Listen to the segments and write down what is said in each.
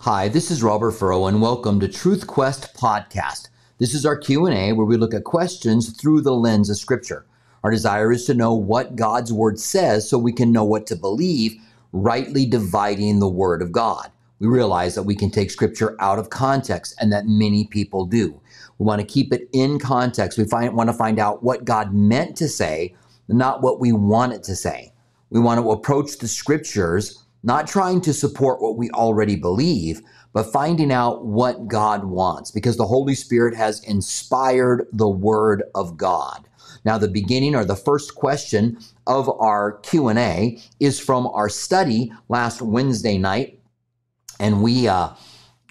Hi, this is Robert Furrow and welcome to Truth Quest podcast. This is our Q&A where we look at questions through the lens of scripture. Our desire is to know what God's word says so we can know what to believe, rightly dividing the word of God. We realize that we can take scripture out of context and that many people do. We want to keep it in context. We find, want to find out what God meant to say, not what we want it to say. We want to approach the scriptures not trying to support what we already believe, but finding out what God wants because the Holy Spirit has inspired the word of God. Now the beginning or the first question of our Q&A is from our study last Wednesday night and we uh,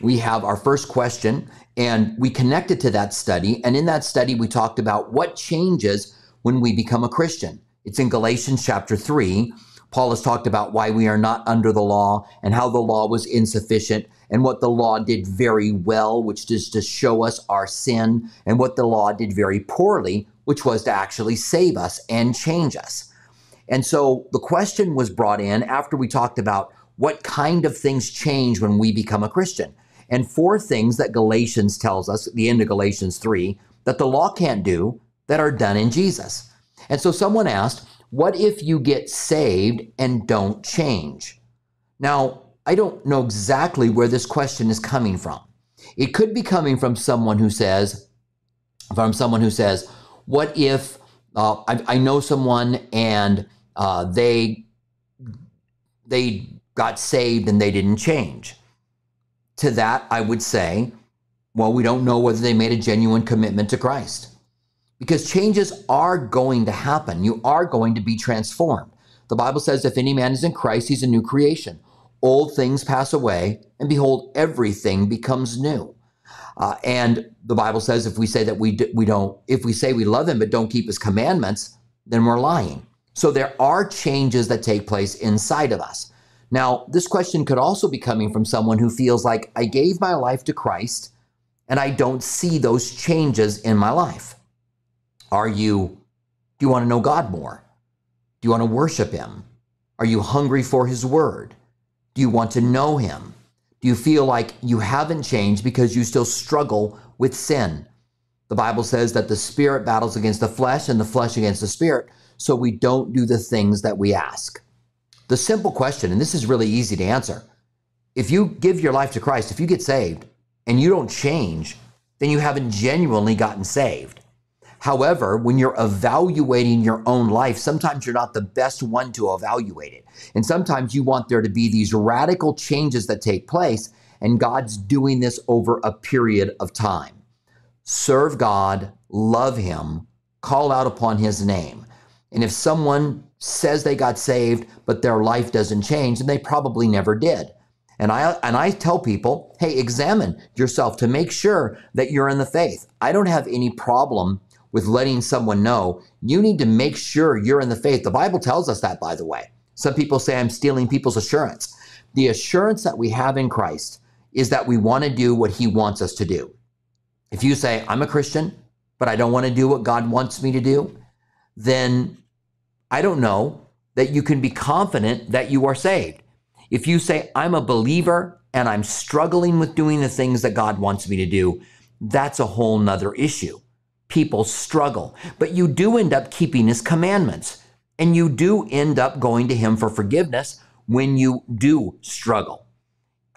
we have our first question and we connected to that study and in that study we talked about what changes when we become a Christian. It's in Galatians chapter 3 Paul has talked about why we are not under the law and how the law was insufficient and what the law did very well, which is to show us our sin, and what the law did very poorly, which was to actually save us and change us. And so the question was brought in after we talked about what kind of things change when we become a Christian. And four things that Galatians tells us at the end of Galatians 3 that the law can't do that are done in Jesus. And so someone asked, what if you get saved and don't change? Now, I don't know exactly where this question is coming from. It could be coming from someone who says, from someone who says, what if uh, I, I, know someone and uh, they they got saved and they didn't change? To that, I would say, well, we don't know whether they made a genuine commitment to Christ because changes are going to happen. You are going to be transformed. The Bible says, if any man is in Christ, he's a new creation. Old things pass away, and behold, everything becomes new. Uh, and the Bible says, if we say that we we don't, if we say we love him but don't keep his commandments, then we're lying. So there are changes that take place inside of us. Now, this question could also be coming from someone who feels like I gave my life to Christ and I don't see those changes in my life. Are you, do you want to know God more? Do you want to worship Him? Are you hungry for His Word? Do you want to know Him? Do you feel like you haven't changed because you still struggle with sin? The Bible says that the Spirit battles against the flesh and the flesh against the Spirit, so we don't do the things that we ask. The simple question, and this is really easy to answer if you give your life to Christ, if you get saved and you don't change, then you haven't genuinely gotten saved. However, when you're evaluating your own life, sometimes you're not the best one to evaluate it. And sometimes you want there to be these radical changes that take place, and God's doing this over a period of time. Serve God, love Him, call out upon His name. And if someone says they got saved, but their life doesn't change, then they probably never did. And I and I tell people, hey, examine yourself to make sure that you're in the faith. I don't have any problem with letting someone know, you need to make sure you're in the faith. The Bible tells us that, by the way. Some people say I'm stealing people's assurance. The assurance that we have in Christ is that we want to do what he wants us to do. If you say, I'm a Christian, but I don't want to do what God wants me to do, then I don't know that you can be confident that you are saved. If you say, I'm a believer and I'm struggling with doing the things that God wants me to do, that's a whole nother issue people struggle. But you do end up keeping his commandments and you do end up going to him for forgiveness when you do struggle.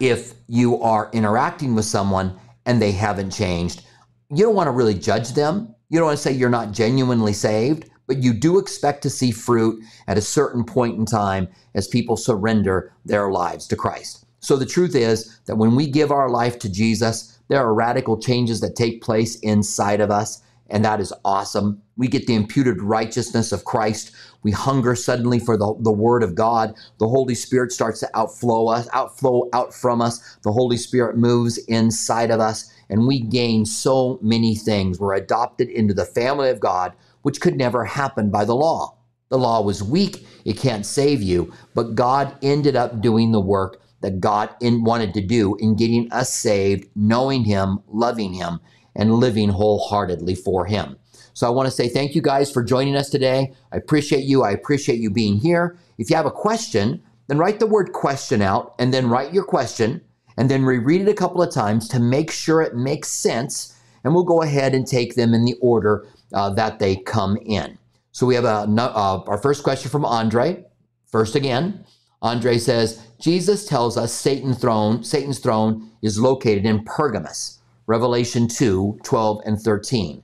If you are interacting with someone and they haven't changed, you don't want to really judge them. You don't want to say you're not genuinely saved, but you do expect to see fruit at a certain point in time as people surrender their lives to Christ. So the truth is that when we give our life to Jesus, there are radical changes that take place inside of us and that is awesome. We get the imputed righteousness of Christ. We hunger suddenly for the, the word of God. The Holy Spirit starts to outflow us, outflow out from us. The Holy Spirit moves inside of us, and we gain so many things. We're adopted into the family of God, which could never happen by the law. The law was weak, it can't save you, but God ended up doing the work that God in, wanted to do in getting us saved, knowing Him, loving Him, and living wholeheartedly for Him. So I want to say thank you guys for joining us today. I appreciate you. I appreciate you being here. If you have a question, then write the word question out and then write your question and then reread it a couple of times to make sure it makes sense. And we'll go ahead and take them in the order uh, that they come in. So we have a, uh, our first question from Andre. First again, Andre says, Jesus tells us throne, Satan's throne is located in Pergamus, Revelation 2, 12 and 13.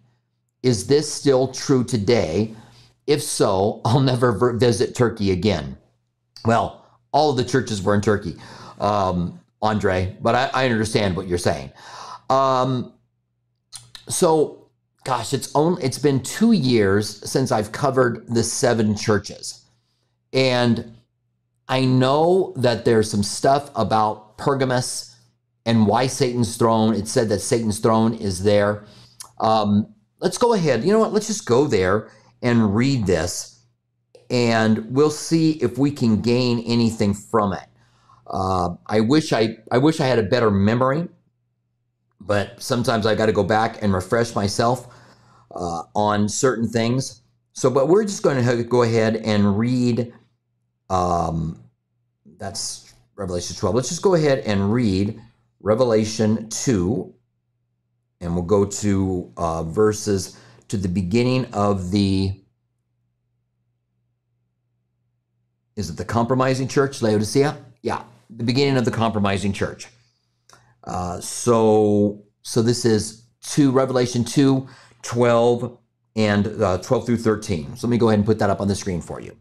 Is this still true today? If so, I'll never visit Turkey again. Well, all of the churches were in Turkey, um, Andre, but I, I, understand what you're saying. Um, so, gosh, it's only it's been two years since I've covered the seven churches, and I know that there's some stuff about Pergamus and why Satan's throne. It said that Satan's throne is there. Um, let's go ahead. You know what? Let's just go there and read this, and we'll see if we can gain anything from it. Uh, I wish I I wish I had a better memory, but sometimes I got to go back and refresh myself uh, on certain things. So, but we're just going to go ahead and read. Um, that's Revelation 12. Let's just go ahead and read Revelation 2, and we'll go to uh, verses to the beginning of the is it the compromising church laodicea? Yeah the beginning of the compromising church. Uh, so so this is 2 revelation 2 12 and uh, 12 through 13 so let me go ahead and put that up on the screen for you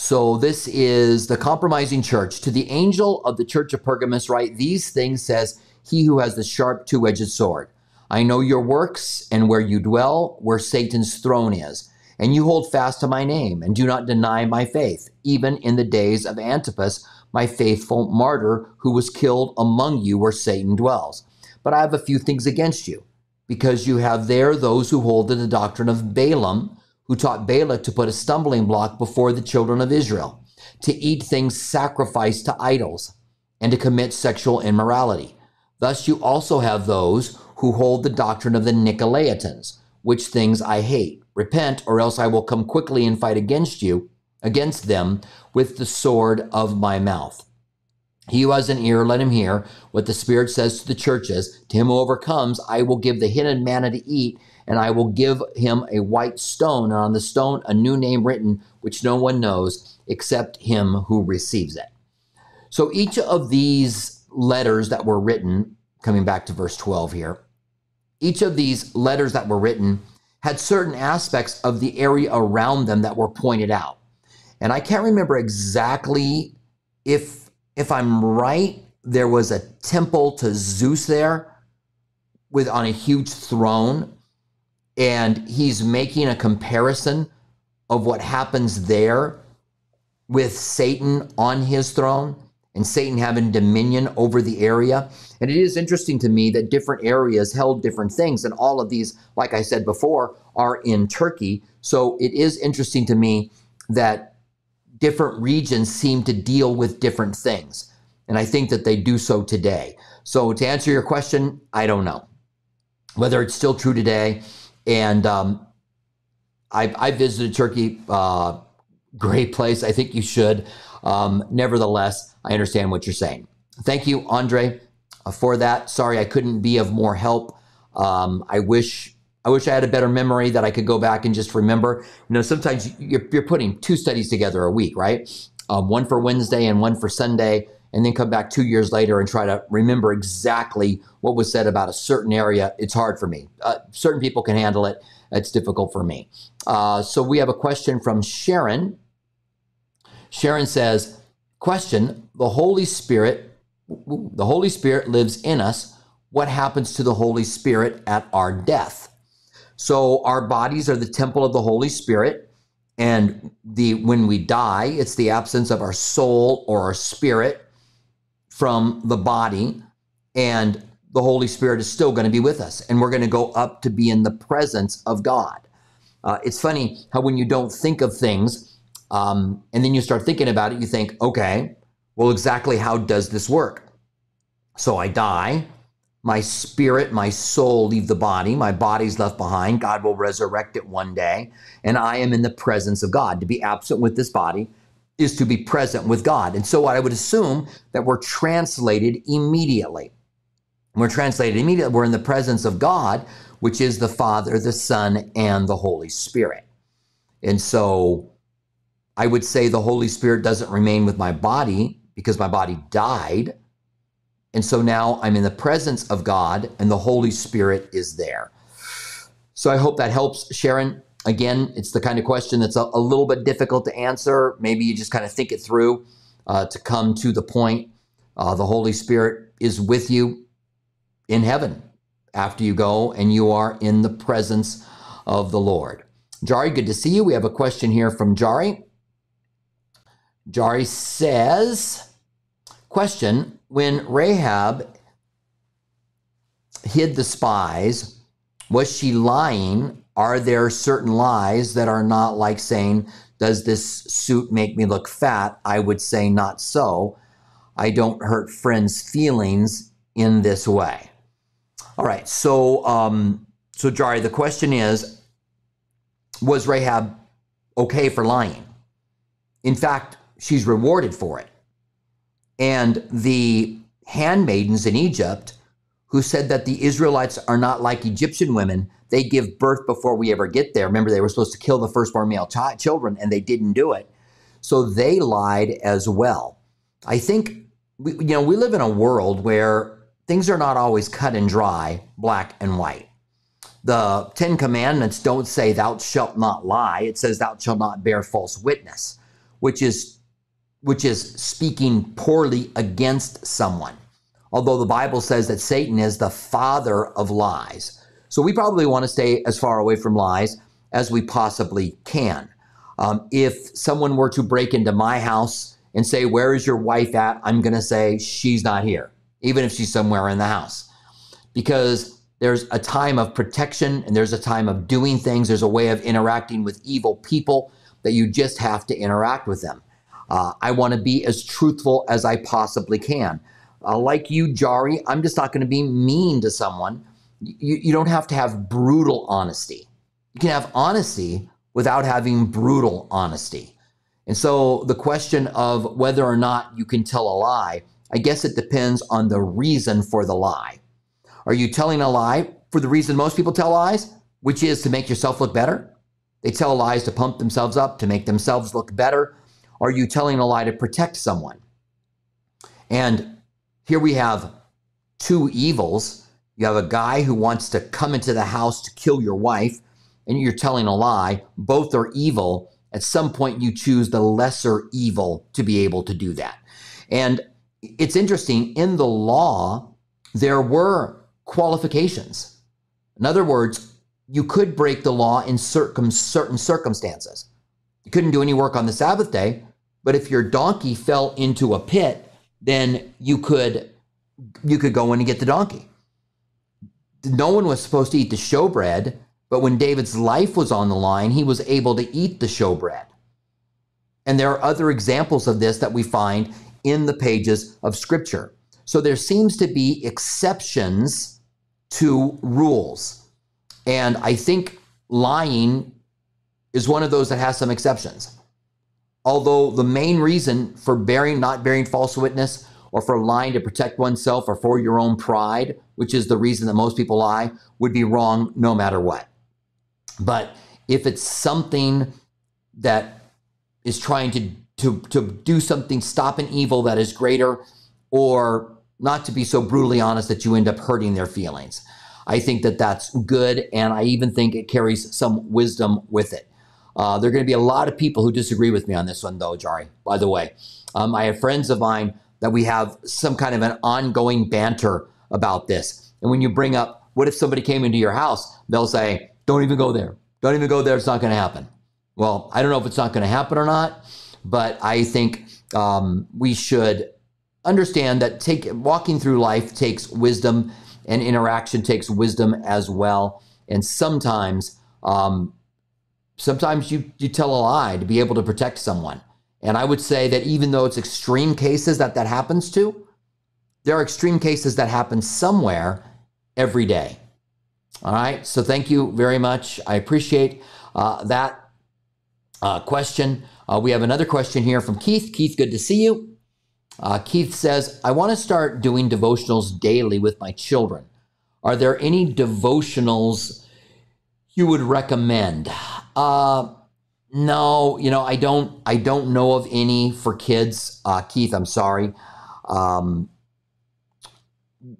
so this is the compromising church to the angel of the church of pergamus write these things says he who has the sharp two-edged sword I know your works and where you dwell, where Satan's throne is. And you hold fast to my name and do not deny my faith, even in the days of Antipas, my faithful martyr, who was killed among you where Satan dwells. But I have a few things against you, because you have there those who hold to the doctrine of Balaam, who taught Balak to put a stumbling block before the children of Israel, to eat things sacrificed to idols, and to commit sexual immorality. Thus you also have those who hold the doctrine of the Nicolaitans, which things I hate. Repent, or else I will come quickly and fight against you, against them, with the sword of my mouth. He who has an ear, let him hear what the Spirit says to the churches. To him who overcomes, I will give the hidden manna to eat, and I will give him a white stone, and on the stone a new name written, which no one knows except him who receives it. So each of these letters that were written, coming back to verse 12 here, each of these letters that were written had certain aspects of the area around them that were pointed out. And I can't remember exactly if if I'm right, there was a temple to Zeus there with on a huge throne and he's making a comparison of what happens there with Satan on his throne and Satan having dominion over the area. And it is interesting to me that different areas held different things. And all of these, like I said before, are in Turkey. So it is interesting to me that different regions seem to deal with different things. And I think that they do so today. So to answer your question, I don't know whether it's still true today. And um, I, I visited Turkey, uh, great place. I think you should. Um, nevertheless, I understand what you're saying. Thank you, Andre, uh, for that. Sorry I couldn't be of more help. Um, I wish I wish I had a better memory that I could go back and just remember. You know, sometimes you're, you're putting two studies together a week, right? Um, one for Wednesday and one for Sunday, and then come back two years later and try to remember exactly what was said about a certain area. It's hard for me. Uh, certain people can handle it. It's difficult for me. Uh, so we have a question from Sharon. Sharon says, Question The Holy Spirit, the Holy Spirit lives in us. What happens to the Holy Spirit at our death? So our bodies are the temple of the Holy Spirit. And the when we die, it's the absence of our soul or our spirit from the body. And the Holy Spirit is still going to be with us. And we're going to go up to be in the presence of God. Uh, it's funny how when you don't think of things, um, and then you start thinking about it, you think, okay, well, exactly how does this work? So I die, my spirit, my soul leave the body, my body's left behind. God will resurrect it one day, and I am in the presence of God. To be absent with this body is to be present with God. And so I would assume that we're translated immediately. We're translated immediately. We're in the presence of God, which is the Father, the Son, and the Holy Spirit. And so I would say the Holy Spirit doesn't remain with my body because my body died. And so now I'm in the presence of God and the Holy Spirit is there. So I hope that helps, Sharon. Again, it's the kind of question that's a, a little bit difficult to answer. Maybe you just kind of think it through uh, to come to the point. Uh, the Holy Spirit is with you in heaven after you go and you are in the presence of the Lord. Jari, good to see you. We have a question here from Jari. Jari says, question, when Rahab hid the spies, was she lying? Are there certain lies that are not like saying, does this suit make me look fat? I would say not so. I don't hurt friends' feelings in this way. All right, so um, so Jari, the question is, was Rahab okay for lying? In fact, she's rewarded for it. And the handmaidens in Egypt who said that the Israelites are not like Egyptian women, they give birth before we ever get there. Remember, they were supposed to kill the firstborn male ch- children, and they didn't do it. So they lied as well. I think, we, you know, we live in a world where things are not always cut and dry, black and white. The Ten Commandments don't say, Thou shalt not lie. It says, Thou shalt not bear false witness, which is which is speaking poorly against someone. Although the Bible says that Satan is the father of lies. So we probably want to stay as far away from lies as we possibly can. Um, if someone were to break into my house and say, Where is your wife at? I'm going to say, She's not here, even if she's somewhere in the house. Because there's a time of protection and there's a time of doing things. There's a way of interacting with evil people that you just have to interact with them. Uh, I want to be as truthful as I possibly can. Uh, like you, Jari, I'm just not going to be mean to someone. You, you don't have to have brutal honesty. You can have honesty without having brutal honesty. And so the question of whether or not you can tell a lie, I guess it depends on the reason for the lie. Are you telling a lie for the reason most people tell lies, which is to make yourself look better? They tell lies to pump themselves up, to make themselves look better. Are you telling a lie to protect someone? And here we have two evils. You have a guy who wants to come into the house to kill your wife, and you're telling a lie. Both are evil. At some point, you choose the lesser evil to be able to do that. And it's interesting, in the law, there were qualifications. In other words, you could break the law in certain circumstances. You couldn't do any work on the Sabbath day, but if your donkey fell into a pit, then you could you could go in and get the donkey. No one was supposed to eat the showbread, but when David's life was on the line, he was able to eat the showbread. And there are other examples of this that we find in the pages of Scripture. So there seems to be exceptions to rules. And I think lying is one of those that has some exceptions. Although the main reason for bearing, not bearing false witness or for lying to protect oneself or for your own pride, which is the reason that most people lie, would be wrong no matter what. But if it's something that is trying to, to, to do something, stop an evil that is greater, or not to be so brutally honest that you end up hurting their feelings. I think that that's good, and I even think it carries some wisdom with it. Uh, there are going to be a lot of people who disagree with me on this one, though, Jari, by the way. Um, I have friends of mine that we have some kind of an ongoing banter about this. And when you bring up, what if somebody came into your house? They'll say, don't even go there. Don't even go there. It's not going to happen. Well, I don't know if it's not going to happen or not, but I think um, we should understand that take walking through life takes wisdom and interaction takes wisdom as well. And sometimes um, sometimes you, you tell a lie to be able to protect someone. And I would say that even though it's extreme cases that that happens to, there are extreme cases that happen somewhere every day. All right. So thank you very much. I appreciate uh, that. uh, question. Uh, we have another question here from Keith. Keith, good to see you. Uh, Keith says, I want to start doing devotionals daily with my children. Are there any devotionals you would recommend? Uh, no, you know, I don't. I don't know of any for kids. Uh, Keith, I'm sorry. Um,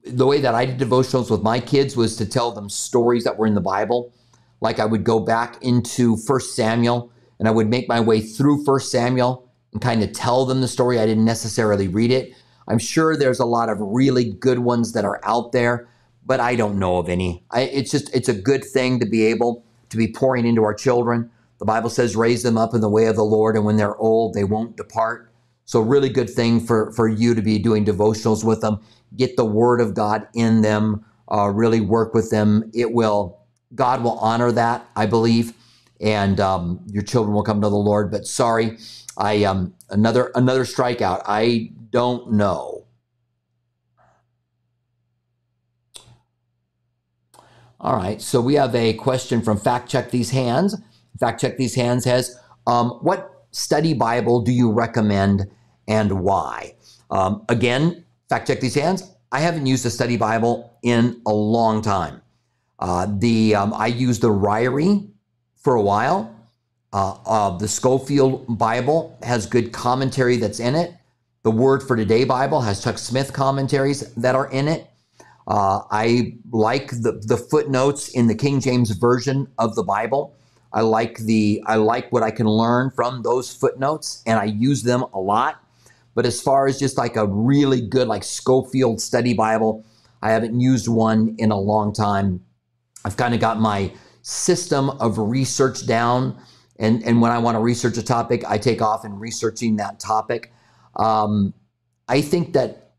the way that I did devotionals with my kids was to tell them stories that were in the Bible. Like I would go back into First Samuel and I would make my way through First Samuel and kind of tell them the story. I didn't necessarily read it. I'm sure there's a lot of really good ones that are out there, but I don't know of any. I, it's just it's a good thing to be able to be pouring into our children. The Bible says, "Raise them up in the way of the Lord, and when they're old, they won't depart." So, really good thing for for you to be doing devotionals with them. Get the Word of God in them. Uh, really work with them. It will. God will honor that, I believe and um, your children will come to the Lord. But sorry, I um, another another strikeout. I don't know. All right, so we have a question from Fact Check These Hands. Fact Check These Hands has um, what study Bible do you recommend and why? Um, again, Fact Check These Hands. I haven't used a study Bible in a long time. Uh, the um, I used the Ryrie for a while. Uh, uh, the Scofield Bible has good commentary that's in it. The Word for Today Bible has Chuck Smith commentaries that are in it. Uh, I like the, the footnotes in the King James version of the Bible. I like the I like what I can learn from those footnotes, and I use them a lot. But as far as just like a really good like Scofield Study Bible, I haven't used one in a long time. I've kind of got my system of research down. And, and when I want to research a topic, I take off in researching that topic. Um, I think that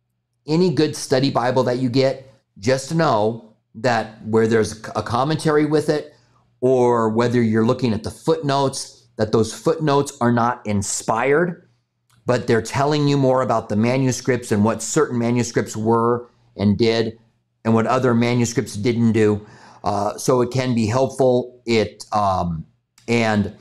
any good study Bible that you get, just know that where there's a commentary with it, or whether you're looking at the footnotes, that those footnotes are not inspired, but they're telling you more about the manuscripts and what certain manuscripts were and did, and what other manuscripts didn't do. Uh, so it can be helpful. It um, and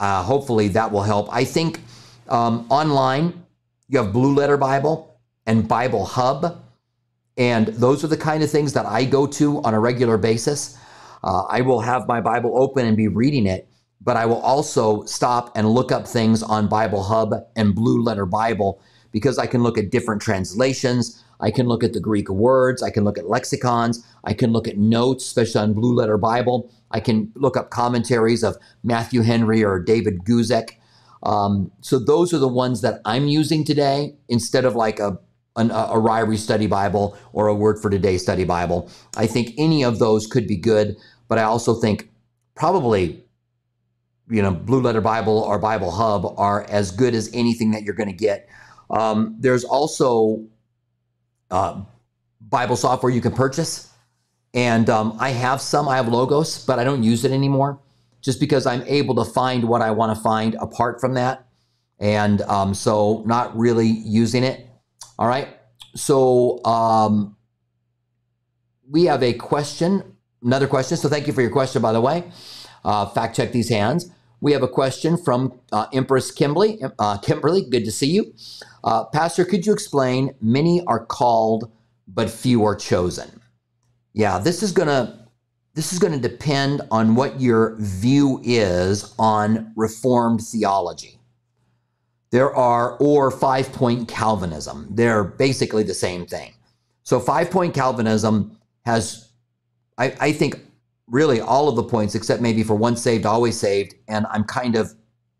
uh, hopefully that will help. I think um, online you have Blue Letter Bible and Bible Hub, and those are the kind of things that I go to on a regular basis. Uh, I will have my Bible open and be reading it, but I will also stop and look up things on Bible Hub and Blue Letter Bible because I can look at different translations. I can look at the Greek words. I can look at lexicons. I can look at notes, especially on Blue Letter Bible. I can look up commentaries of Matthew Henry or David Guzik. Um, so those are the ones that I'm using today instead of like a an, a Ryrie Study Bible or a Word for Today Study Bible. I think any of those could be good, but I also think probably you know Blue Letter Bible or Bible Hub are as good as anything that you're going to get. Um, there's also uh, Bible software you can purchase. And um, I have some, I have Logos, but I don't use it anymore just because I'm able to find what I want to find apart from that. And um, so not really using it. All right. So um, we have a question, another question. So thank you for your question, by the way. Uh, fact check these hands. We have a question from uh, Empress Kimberly. Uh, Kimberly, good to see you. Uh, Pastor, could you explain? Many are called, but few are chosen. Yeah, this is gonna this is to depend on what your view is on Reformed theology. There are, or five point Calvinism. They're basically the same thing. So, five point Calvinism has, I, I think, really all of the points except maybe for once saved, always saved. And I'm kind of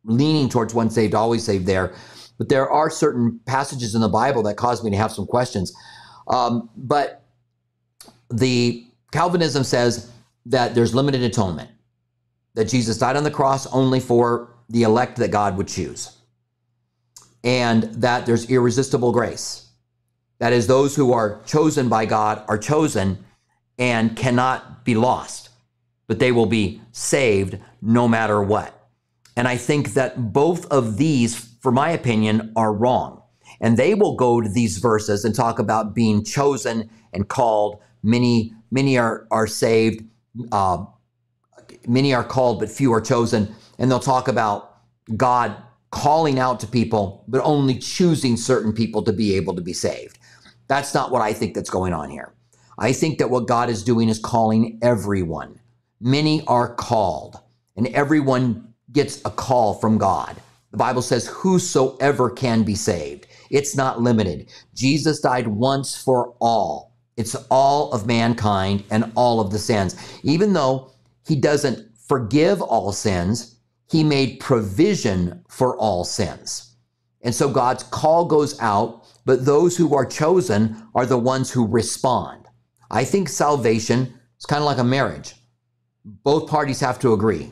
leaning towards once saved, always saved there. But there are certain passages in the Bible that cause me to have some questions. Um, but the Calvinism says that there's limited atonement, that Jesus died on the cross only for the elect that God would choose, and that there's irresistible grace. That is, those who are chosen by God are chosen and cannot be lost, but they will be saved no matter what. And I think that both of these, for my opinion, are wrong. And they will go to these verses and talk about being chosen and called. Many, many are, are saved. Uh, many are called, but few are chosen. and they'll talk about God calling out to people, but only choosing certain people to be able to be saved. That's not what I think that's going on here. I think that what God is doing is calling everyone. Many are called, and everyone gets a call from God. The Bible says, Whosoever can be saved. It's not limited. Jesus died once for all. It's all of mankind and all of the sins. Even though he doesn't forgive all sins, he made provision for all sins. And so God's call goes out, but those who are chosen are the ones who respond. I think salvation is kind of like a marriage. Both parties have to agree.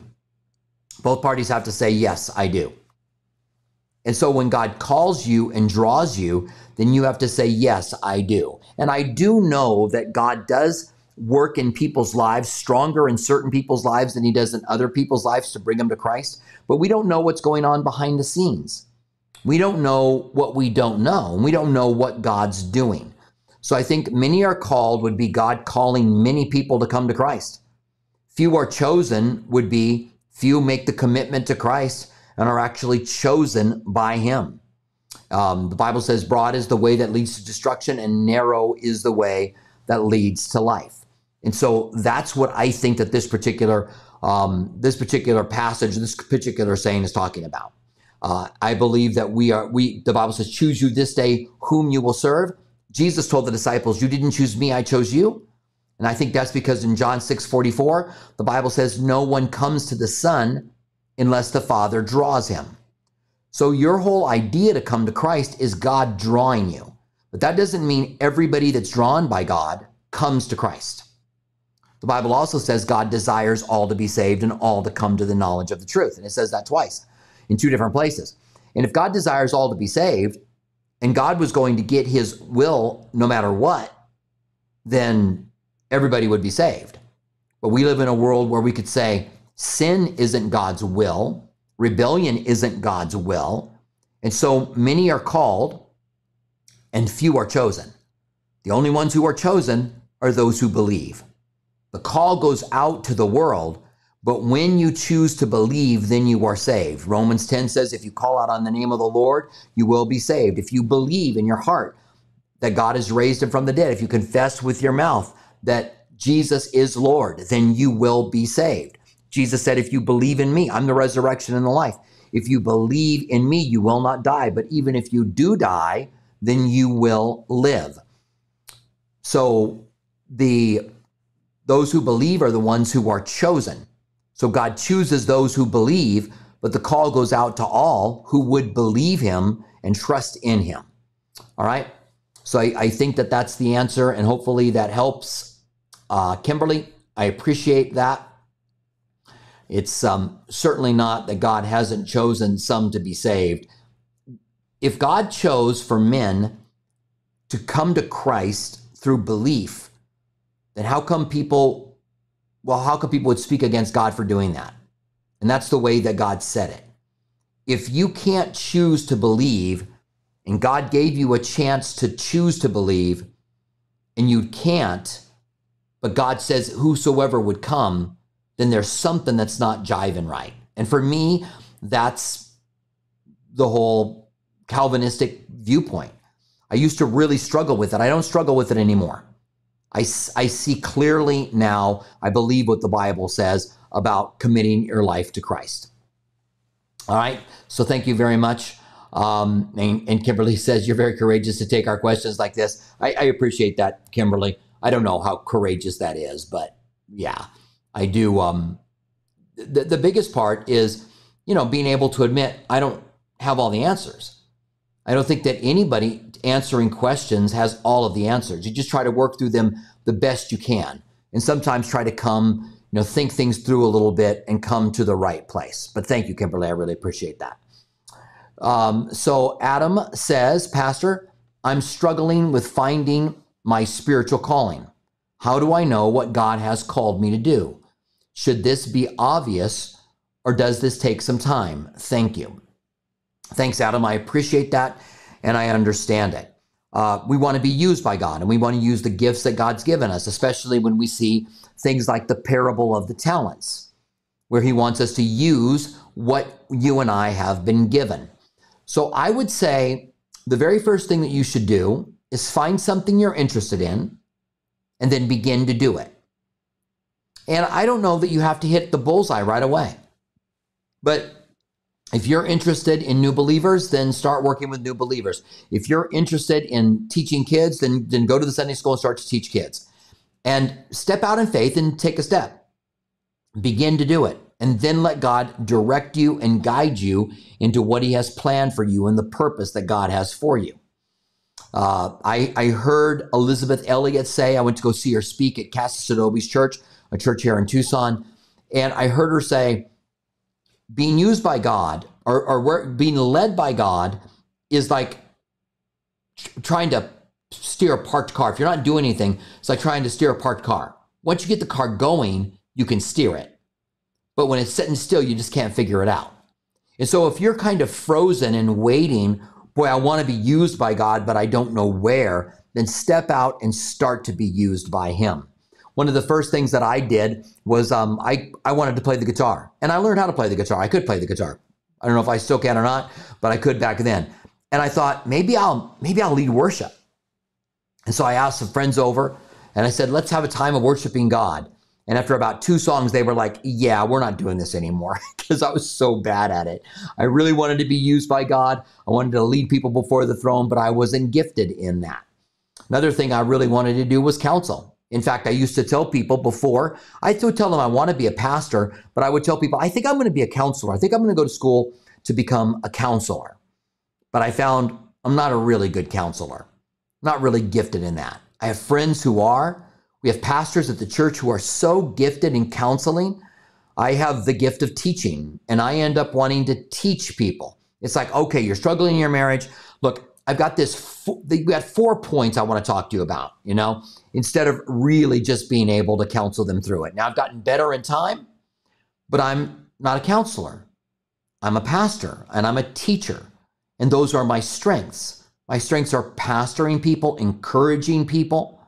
Both parties have to say, Yes, I do. And so when God calls you and draws you, then you have to say, Yes, I do. And I do know that God does work in people's lives stronger in certain people's lives than he does in other people's lives to bring them to Christ. But we don't know what's going on behind the scenes. We don't know what we don't know, we don't know what God's doing. So I think many are called would be God calling many people to come to Christ. Few are chosen would be few make the commitment to Christ and are actually chosen by Him. Um, the Bible says, broad is the way that leads to destruction, and narrow is the way that leads to life. And so that's what I think that this particular um, this particular passage, this particular saying is talking about. Uh, I believe that we are we. The Bible says, "Choose you this day whom you will serve." Jesus told the disciples, "You didn't choose me; I chose you." And I think that's because in John six forty four, the Bible says, "No one comes to the Son unless the Father draws him." So your whole idea to come to Christ is God drawing you, but that doesn't mean everybody that's drawn by God comes to Christ. The Bible also says God desires all to be saved and all to come to the knowledge of the truth. And it says that twice in two different places. And if God desires all to be saved, and God was going to get his will no matter what, then everybody would be saved. But we live in a world where we could say sin isn't God's will, rebellion isn't God's will. And so many are called and few are chosen. The only ones who are chosen are those who believe. The call goes out to the world, but when you choose to believe, then you are saved. Romans 10 says, if you call out on the name of the Lord, you will be saved. If you believe in your heart that God has raised him from the dead, if you confess with your mouth that Jesus is Lord, then you will be saved. Jesus said, if you believe in me, I'm the resurrection and the life. If you believe in me, you will not die. But even if you do die, then you will live. So the those who believe are the ones who are chosen. So God chooses those who believe, but the call goes out to all who would believe him and trust in him. All right. So I, I think that that's the answer, and hopefully that helps. Uh, Kimberly, I appreciate that. It's um, certainly not that God hasn't chosen some to be saved. If God chose for men to come to Christ through belief, then how come people, well, how come people would speak against God for doing that? And that's the way that God said it. If you can't choose to believe, and God gave you a chance to choose to believe, and you can't, but God says, Whosoever would come, then there's something that's not jiving right. And for me, that's the whole Calvinistic viewpoint. I used to really struggle with it. I don't struggle with it anymore. I, I see clearly now, I believe what the Bible says about committing your life to Christ. All right. So thank you very much. Um, and, and, Kimberly says, You're very courageous to take our questions like this. I, I, appreciate that, Kimberly. I don't know how courageous that is, but yeah, I do. Um, the, the biggest part is, you know, being able to admit I don't have all the answers. I don't think that anybody answering questions has all of the answers. You just try to work through them the best you can. And sometimes try to come, you know, think things through a little bit and come to the right place. But thank you, Kimberly. I really appreciate that. Um, so Adam says, Pastor, I'm struggling with finding my spiritual calling. How do I know what God has called me to do? Should this be obvious or does this take some time? Thank you. Thanks, Adam. I appreciate that and I understand it. Uh, we want to be used by God and we want to use the gifts that God's given us, especially when we see things like the parable of the talents, where He wants us to use what you and I have been given. So I would say the very first thing that you should do is find something you're interested in and then begin to do it. And I don't know that you have to hit the bullseye right away. But if you're interested in new believers, then start working with new believers. If you're interested in teaching kids, then, then go to the Sunday school and start to teach kids. And step out in faith and take a step. Begin to do it. And then let God direct you and guide you into what He has planned for you and the purpose that God has for you. Uh, I, I heard Elisabeth Elliot say, I went to go see her speak at Casas Adobes church, a church here in Tucson. And I heard her say, being used by God or, or being led by God is like trying to steer a parked car. If you're not doing anything, it's like trying to steer a parked car. Once you get the car going, you can steer it. But when it's sitting still, you just can't figure it out. And so if you're kind of frozen and waiting, boy, I want to be used by God, but I don't know where, then step out and start to be used by Him one of the first things that I did was um, I, I wanted to play the guitar. And I learned how to play the guitar. I could play the guitar. I don't know if I still can or not, but I could back then. And I thought maybe I'll maybe I'll lead worship. And so I asked some friends over and I said, let's have a time of worshiping God. And after about two songs, they were like, yeah, we're not doing this anymore because I was so bad at it. I really wanted to be used by God. I wanted to lead people before the throne, but I wasn't gifted in that. Another thing I really wanted to do was counsel. In fact, I used to tell people before, I would tell them I want to be a pastor, but I would tell people, I think I'm going to be a counselor. I think I'm going to go to school to become a counselor. But I found I'm not a really good counselor, not really gifted in that. I have friends who are. We have pastors at the church who are so gifted in counseling. I have the gift of teaching, and I end up wanting to teach people. It's like, okay, you're struggling in your marriage. Look, I've got this, we got four points I want to talk to you about, you know, instead of really just being able to counsel them through it. Now, I've gotten better in time, but I'm not a counselor. I'm a pastor and I'm a teacher. And those are my strengths. My strengths are pastoring people, encouraging people,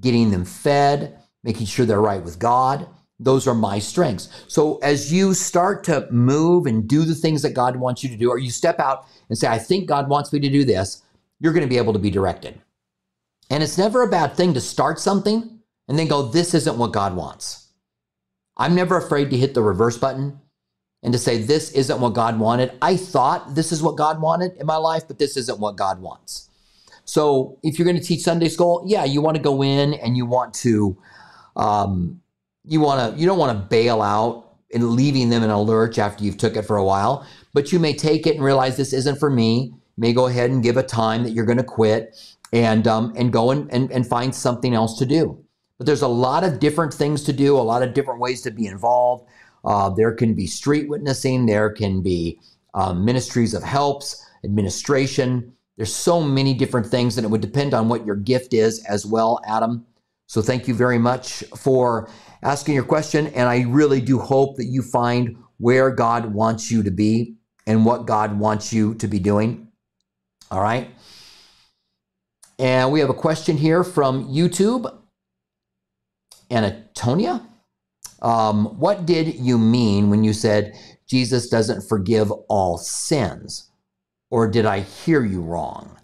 getting them fed, making sure they're right with God. Those are my strengths. So as you start to move and do the things that God wants you to do, or you step out and say, I think God wants me to do this, you're going to be able to be directed. And it's never a bad thing to start something and then go, this isn't what God wants. I'm never afraid to hit the reverse button and to say, this isn't what God wanted. I thought this is what God wanted in my life, but this isn't what God wants. So if you're going to teach Sunday school, yeah, you want to go in and you want to um, you want to you don't want to bail out and leaving them in a lurch after you've took it for a while but you may take it and realize this isn't for me. You may go ahead and give a time that you're going to quit and um, and go and, and, and find something else to do. But there's a lot of different things to do a lot of different ways to be involved. Uh, there can be street witnessing there can be um, ministries of helps administration there's so many different things and it would depend on what your gift is as well adam so thank you very much for asking your question. And I really do hope that you find where God wants you to be and what God wants you to be doing. All right. And we have a question here from YouTube. Anatonia. Um, what did you mean when you said Jesus doesn't forgive all sins? Or did I hear you wrong?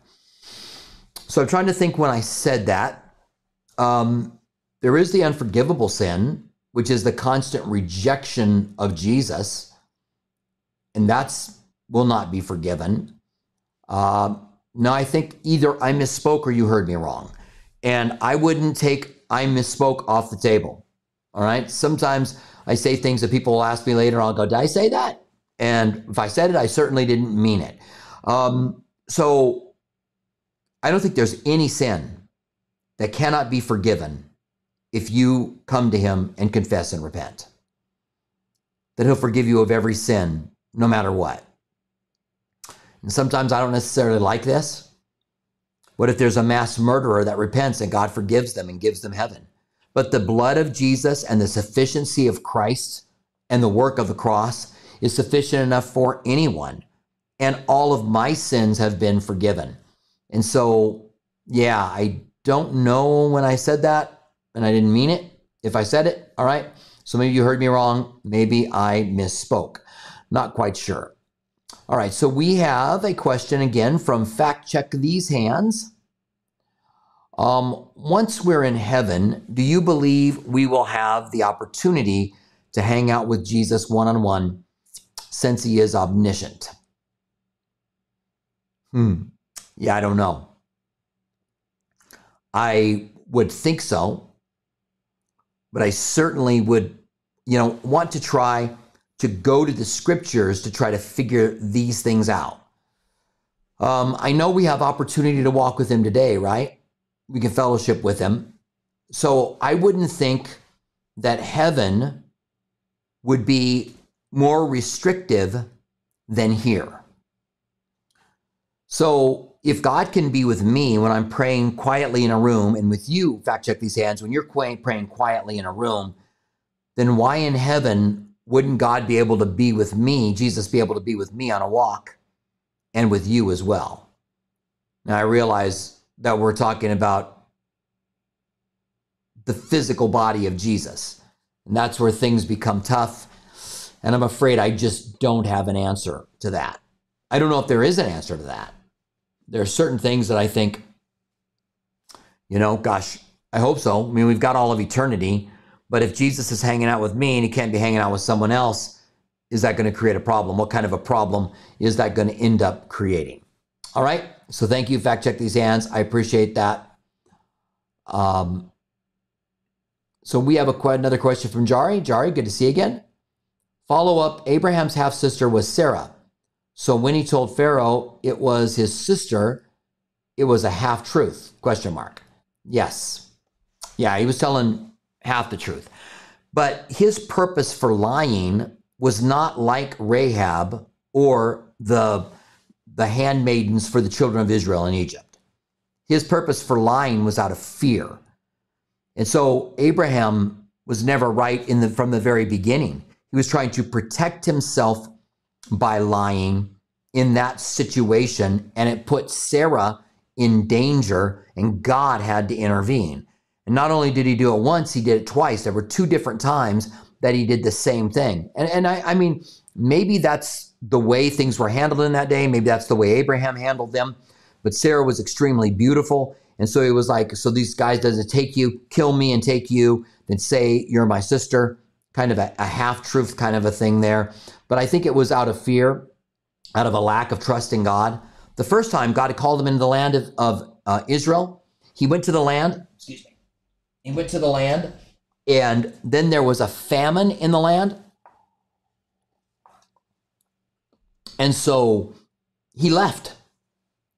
So I'm trying to think when I said that. Um, there is the unforgivable sin, which is the constant rejection of Jesus, and that's will not be forgiven. Uh, no, I think either I misspoke or you heard me wrong, and I wouldn't take I misspoke off the table. All right. Sometimes I say things that people will ask me later. I'll go, "Did I say that?" And if I said it, I certainly didn't mean it. Um, so I don't think there's any sin that cannot be forgiven if you come to him and confess and repent. That he'll forgive you of every sin, no matter what. And sometimes I don't necessarily like this. What if there's a mass murderer that repents and God forgives them and gives them heaven? But the blood of Jesus and the sufficiency of Christ and the work of the cross is sufficient enough for anyone. And all of my sins have been forgiven. And so, yeah, I don't know when I said that, and I didn't mean it. If I said it, all right, So maybe you heard me wrong. Maybe I misspoke. Not quite sure. All right, so we have a question again from Fact Check These Hands. Um, once we're in heaven, do you believe we will have the opportunity to hang out with Jesus one on one since he is omniscient? Hmm. Yeah, I don't know. I would think so, but I certainly would, you know, want to try to go to the scriptures to try to figure these things out. Um, I know we have opportunity to walk with him today, right? We can fellowship with him. So I wouldn't think that heaven would be more restrictive than here. So if God can be with me when I'm praying quietly in a room, and with you, fact check these hands, when you're praying quietly in a room, then why in heaven wouldn't God be able to be with me, Jesus be able to be with me on a walk and with you as well? Now I realize that we're talking about the physical body of Jesus, and that's where things become tough. And I'm afraid I just don't have an answer to that. I don't know if there is an answer to that. There are certain things that I think, you know, gosh, I hope so. I mean, we've got all of eternity but if Jesus is hanging out with me and he can't be hanging out with someone else, is that going to create a problem? What kind of a problem is that going to end up creating? All right. So thank you. Fact check these hands. I appreciate that. Um, so we have a, another question from Jari. Jari, good to see you again. Follow up Abraham's half sister was Sarah. So when he told Pharaoh it was his sister, it was a half truth? Question mark. Yes. Yeah, he was telling half the truth. But his purpose for lying was not like Rahab or the, the handmaidens for the children of Israel in Egypt. His purpose for lying was out of fear. And so Abraham was never right in the, from the very beginning. He was trying to protect himself by lying in that situation, and it put Sarah in danger, and God had to intervene. And not only did he do it once, he did it twice. There were two different times that he did the same thing. And, and I, I mean, maybe that's the way things were handled in that day. Maybe that's the way Abraham handled them. But Sarah was extremely beautiful. And so he was like, so these guys does it take you, kill me and take you, then say you're my sister. Kind of a, a half truth kind of a thing there. But I think it was out of fear, out of a lack of trust in God. The first time God had called him into the land of, of uh, Israel, he went to the land. Excuse me he went to the land, and then there was a famine in the land. And so he left.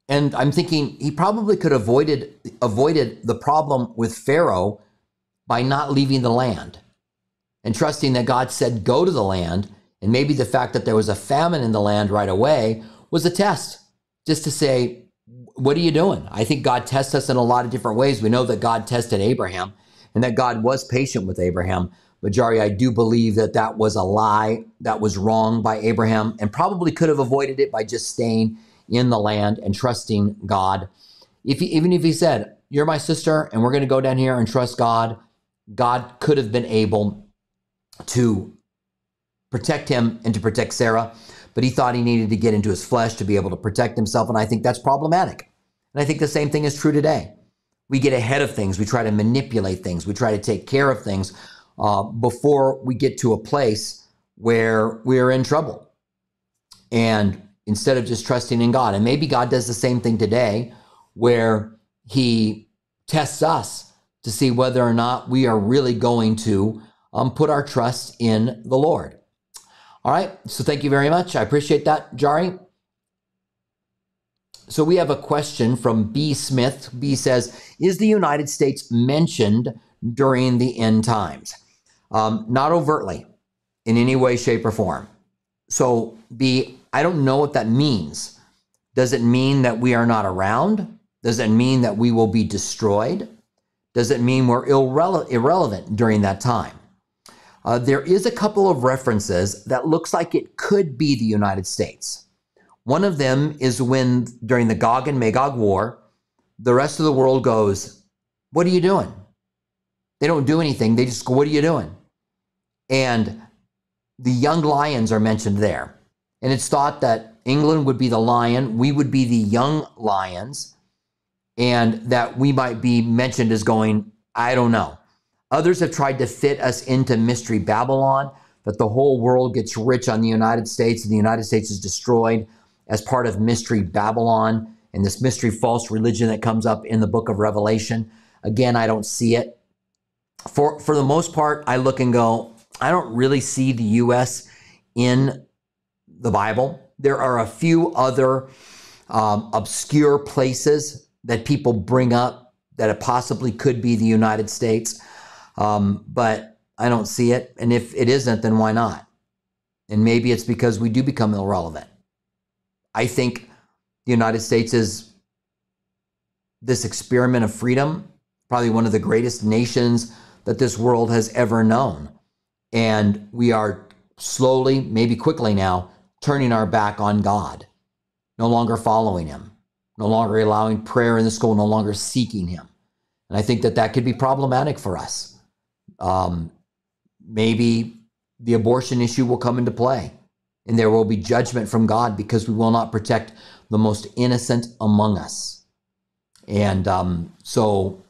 And I'm thinking he probably could have avoided avoided the problem with Pharaoh by not leaving the land and trusting that God said go to the land. And maybe the fact that there was a famine in the land right away was a test, just to say, what are you doing? I think God tests us in a lot of different ways. We know that God tested Abraham and that God was patient with Abraham. But Jari, I do believe that that was a lie that was wrong by Abraham and probably could have avoided it by just staying in the land and trusting God. If he, even if he said, "You're my sister, and we're going to go down here and trust God," God could have been able to protect him and to protect Sarah, but he thought he needed to get into his flesh to be able to protect himself, and I think that's problematic. And I think the same thing is true today we get ahead of things. We try to manipulate things. We try to take care of things uh, before we get to a place where we're in trouble. And instead of just trusting in God, and maybe God does the same thing today, where He tests us to see whether or not we are really going to um, put our trust in the Lord. All right. So thank you very much. I appreciate that, Jari. So we have a question from B. Smith. B says, Is the United States mentioned during the end times? Um, not overtly in any way, shape, or form. So, B, I don't know what that means. Does it mean that we are not around? Does it mean that we will be destroyed? Does it mean we're irrele- irrelevant during that time? Uh, there is a couple of references that looks like it could be the United States. One of them is when, during the Gog and Magog war, the rest of the world goes, What are you doing? They don't do anything. They just go, What are you doing? And the young lions are mentioned there. And it's thought that England would be the lion, we would be the young lions, and that we might be mentioned as going, I don't know. Others have tried to fit us into Mystery Babylon, that the whole world gets rich on the United States and the United States is destroyed as part of Mystery Babylon and this mystery false religion that comes up in the book of Revelation. Again, I don't see it. For, for the most part, I look and go, I don't really see the U.S. in the Bible. There are a few other um, obscure places that people bring up that it possibly could be the United States, um, but I don't see it. And if it isn't, then why not? And maybe it's because we do become irrelevant. I think the United States is this experiment of freedom, probably one of the greatest nations that this world has ever known. And we are slowly, maybe quickly now, turning our back on God, no longer following Him, no longer allowing prayer in the school, no longer seeking Him. And I think that that could be problematic for us. Um, maybe the abortion issue will come into play and there will be judgment from God because we will not protect the most innocent among us. And um, so,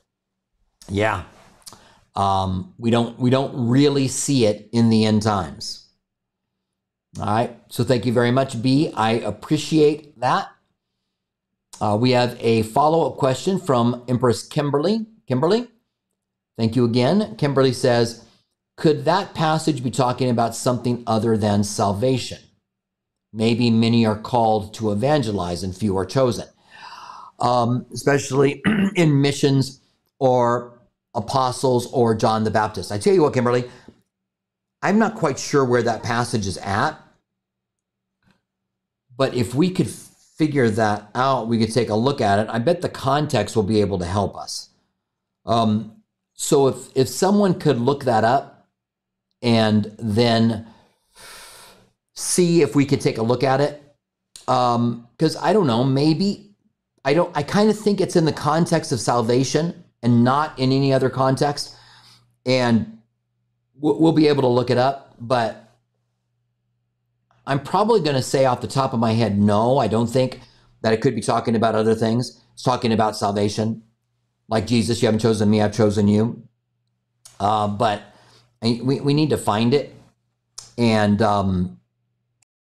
yeah, um, we don't we don't really see it in the end times. All right. So thank you very much, B. I appreciate that. Uh, we have a follow up question from Empress Kimberly. Kimberly, thank you again. Kimberly says, could that passage be talking about something other than salvation? Maybe many are called to evangelize and few are chosen, um, especially in missions or apostles or John the Baptist. I tell you what, Kimberly, I'm not quite sure where that passage is at. But if we could figure that out, we could take a look at it. I bet the context will be able to help us. Um, so if if someone could look that up and then see if we could take a look at it, because um, I don't know, maybe I don't. I kind of think it's in the context of salvation and not in any other context, and we'll, we'll be able to look it up. But I'm probably going to say off the top of my head, no, I don't think that it could be talking about other things. It's talking about salvation. Like Jesus, you haven't chosen me, I've chosen you. Uh, but we, we need to find it. And um,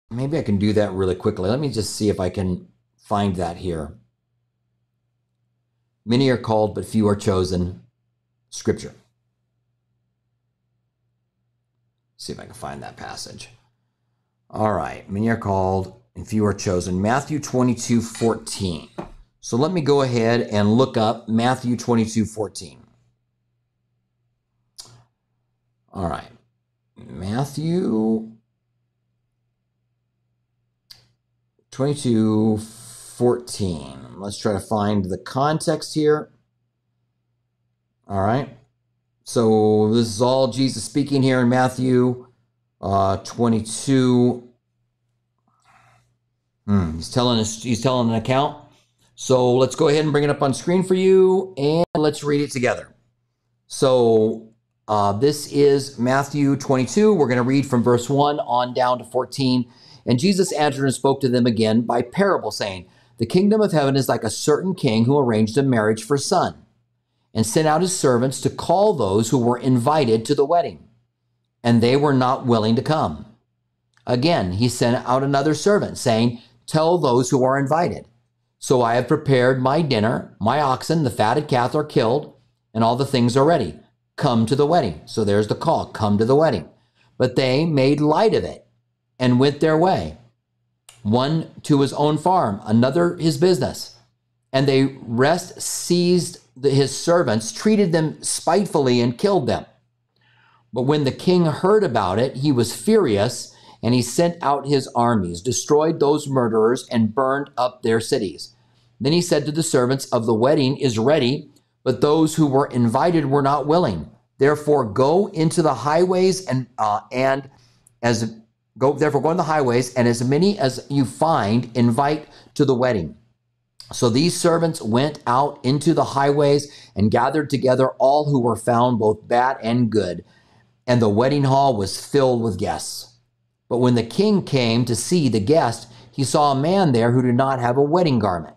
maybe I can do that really quickly. Let me just see if I can find that here. Many are called, but few are chosen. Scripture. See if I can find that passage. All right, many are called and few are chosen. Matthew 22 14. So let me go ahead and look up Matthew 22 14. All right, Matthew 22 14. Let's try to find the context here. All right. So this is all Jesus speaking here in Matthew uh, 22. Hmm, he's telling us, he's telling an account. So let's go ahead and bring it up on screen for you and let's read it together. So uh, this is Matthew 22. We're going to read from verse 1 on down to 14. And Jesus answered and spoke to them again by parable, saying, The kingdom of heaven is like a certain king who arranged a marriage for son and sent out his servants to call those who were invited to the wedding and they were not willing to come. Again, he sent out another servant, saying, Tell those who are invited. So I have prepared my dinner, my oxen, the fatted calf are killed, and all the things are ready. Come to the wedding. So there's the call come to the wedding. But they made light of it and went their way. One to his own farm, another his business. And they rest seized his servants, treated them spitefully, and killed them. But when the king heard about it, he was furious and he sent out his armies, destroyed those murderers, and burned up their cities. Then he said to the servants of the wedding is ready, but those who were invited were not willing. Therefore, go into the highways and uh, and as go therefore go in the highways and as many as you find invite to the wedding. So these servants went out into the highways and gathered together all who were found, both bad and good and the wedding hall was filled with guests. But when the king came to see the guest, he saw a man there who did not have a wedding garment.